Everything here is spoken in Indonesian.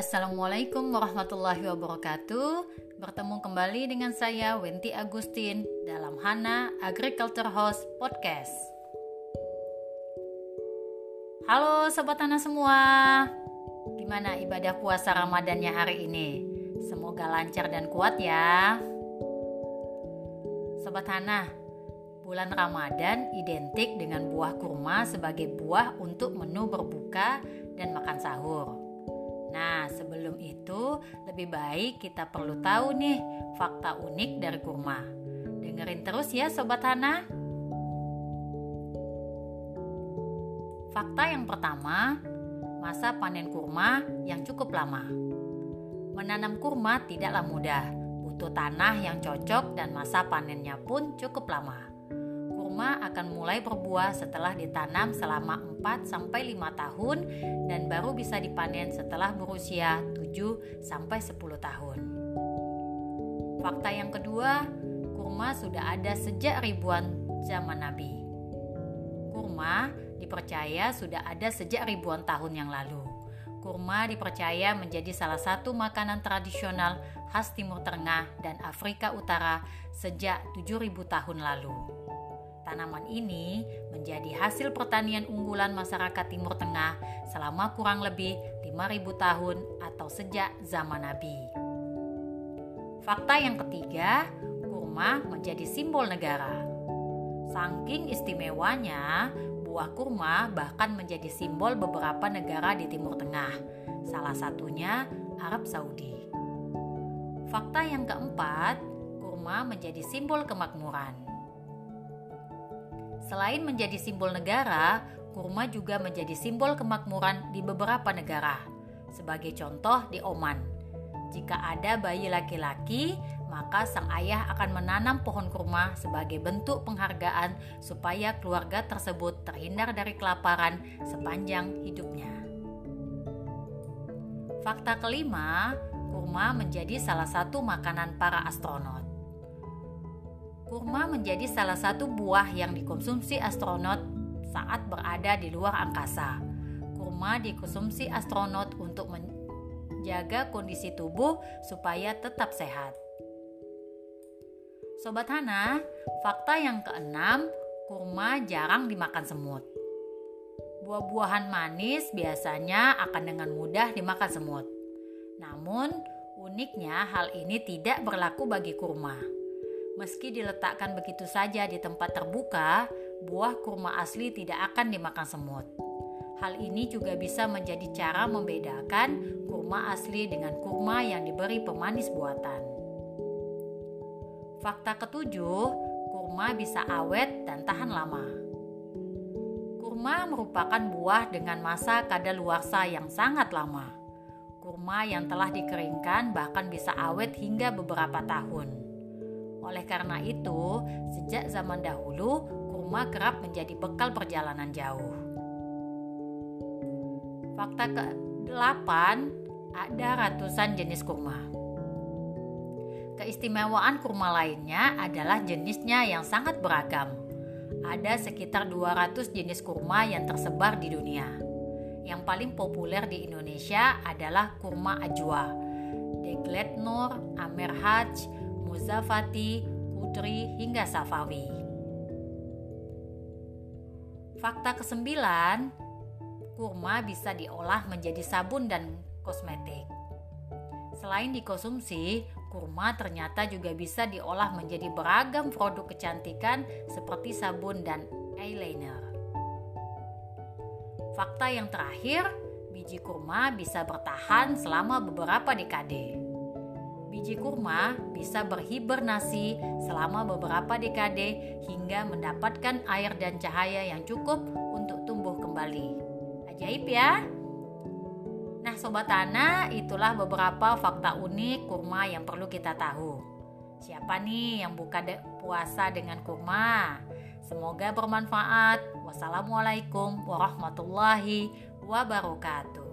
Assalamualaikum warahmatullahi wabarakatuh. Bertemu kembali dengan saya Wenti Agustin dalam Hana Agriculture House Podcast. Halo sobat Hana semua. Gimana ibadah puasa Ramadannya hari ini? Semoga lancar dan kuat ya. Sobat Hana, bulan Ramadan identik dengan buah kurma sebagai buah untuk menu berbuka dan makan sahur. Nah, sebelum itu lebih baik kita perlu tahu nih fakta unik dari kurma. Dengerin terus ya Sobat Hana. Fakta yang pertama, masa panen kurma yang cukup lama. Menanam kurma tidaklah mudah, butuh tanah yang cocok dan masa panennya pun cukup lama kurma akan mulai berbuah setelah ditanam selama 4 sampai 5 tahun dan baru bisa dipanen setelah berusia 7 sampai 10 tahun. Fakta yang kedua, kurma sudah ada sejak ribuan zaman Nabi. Kurma dipercaya sudah ada sejak ribuan tahun yang lalu. Kurma dipercaya menjadi salah satu makanan tradisional khas Timur Tengah dan Afrika Utara sejak 7000 tahun lalu. Tanaman ini menjadi hasil pertanian unggulan masyarakat Timur Tengah selama kurang lebih 5000 tahun atau sejak zaman Nabi. Fakta yang ketiga, kurma menjadi simbol negara. Saking istimewanya, buah kurma bahkan menjadi simbol beberapa negara di Timur Tengah, salah satunya Arab Saudi. Fakta yang keempat, kurma menjadi simbol kemakmuran. Selain menjadi simbol negara, kurma juga menjadi simbol kemakmuran di beberapa negara. Sebagai contoh di Oman, jika ada bayi laki-laki, maka sang ayah akan menanam pohon kurma sebagai bentuk penghargaan supaya keluarga tersebut terhindar dari kelaparan sepanjang hidupnya. Fakta kelima, kurma menjadi salah satu makanan para astronot. Kurma menjadi salah satu buah yang dikonsumsi astronot saat berada di luar angkasa. Kurma dikonsumsi astronot untuk menjaga kondisi tubuh supaya tetap sehat. Sobat Hana, fakta yang keenam, kurma jarang dimakan semut. Buah-buahan manis biasanya akan dengan mudah dimakan semut. Namun, uniknya hal ini tidak berlaku bagi kurma. Meski diletakkan begitu saja di tempat terbuka, buah kurma asli tidak akan dimakan semut. Hal ini juga bisa menjadi cara membedakan kurma asli dengan kurma yang diberi pemanis buatan. Fakta ketujuh, kurma bisa awet dan tahan lama. Kurma merupakan buah dengan masa kadaluarsa yang sangat lama. Kurma yang telah dikeringkan bahkan bisa awet hingga beberapa tahun. Oleh karena itu, sejak zaman dahulu, kurma kerap menjadi bekal perjalanan jauh. Fakta ke-8, ada ratusan jenis kurma. Keistimewaan kurma lainnya adalah jenisnya yang sangat beragam. Ada sekitar 200 jenis kurma yang tersebar di dunia. Yang paling populer di Indonesia adalah kurma ajwa, Degletnor, Amerhaj, Muzafati, Kudri, hingga Safawi. Fakta kesembilan, kurma bisa diolah menjadi sabun dan kosmetik. Selain dikonsumsi, kurma ternyata juga bisa diolah menjadi beragam produk kecantikan seperti sabun dan eyeliner. Fakta yang terakhir, biji kurma bisa bertahan selama beberapa dekade biji kurma bisa berhibernasi selama beberapa dekade hingga mendapatkan air dan cahaya yang cukup untuk tumbuh kembali. Ajaib ya. Nah, sobat tanah, itulah beberapa fakta unik kurma yang perlu kita tahu. Siapa nih yang buka de puasa dengan kurma? Semoga bermanfaat. Wassalamualaikum warahmatullahi wabarakatuh.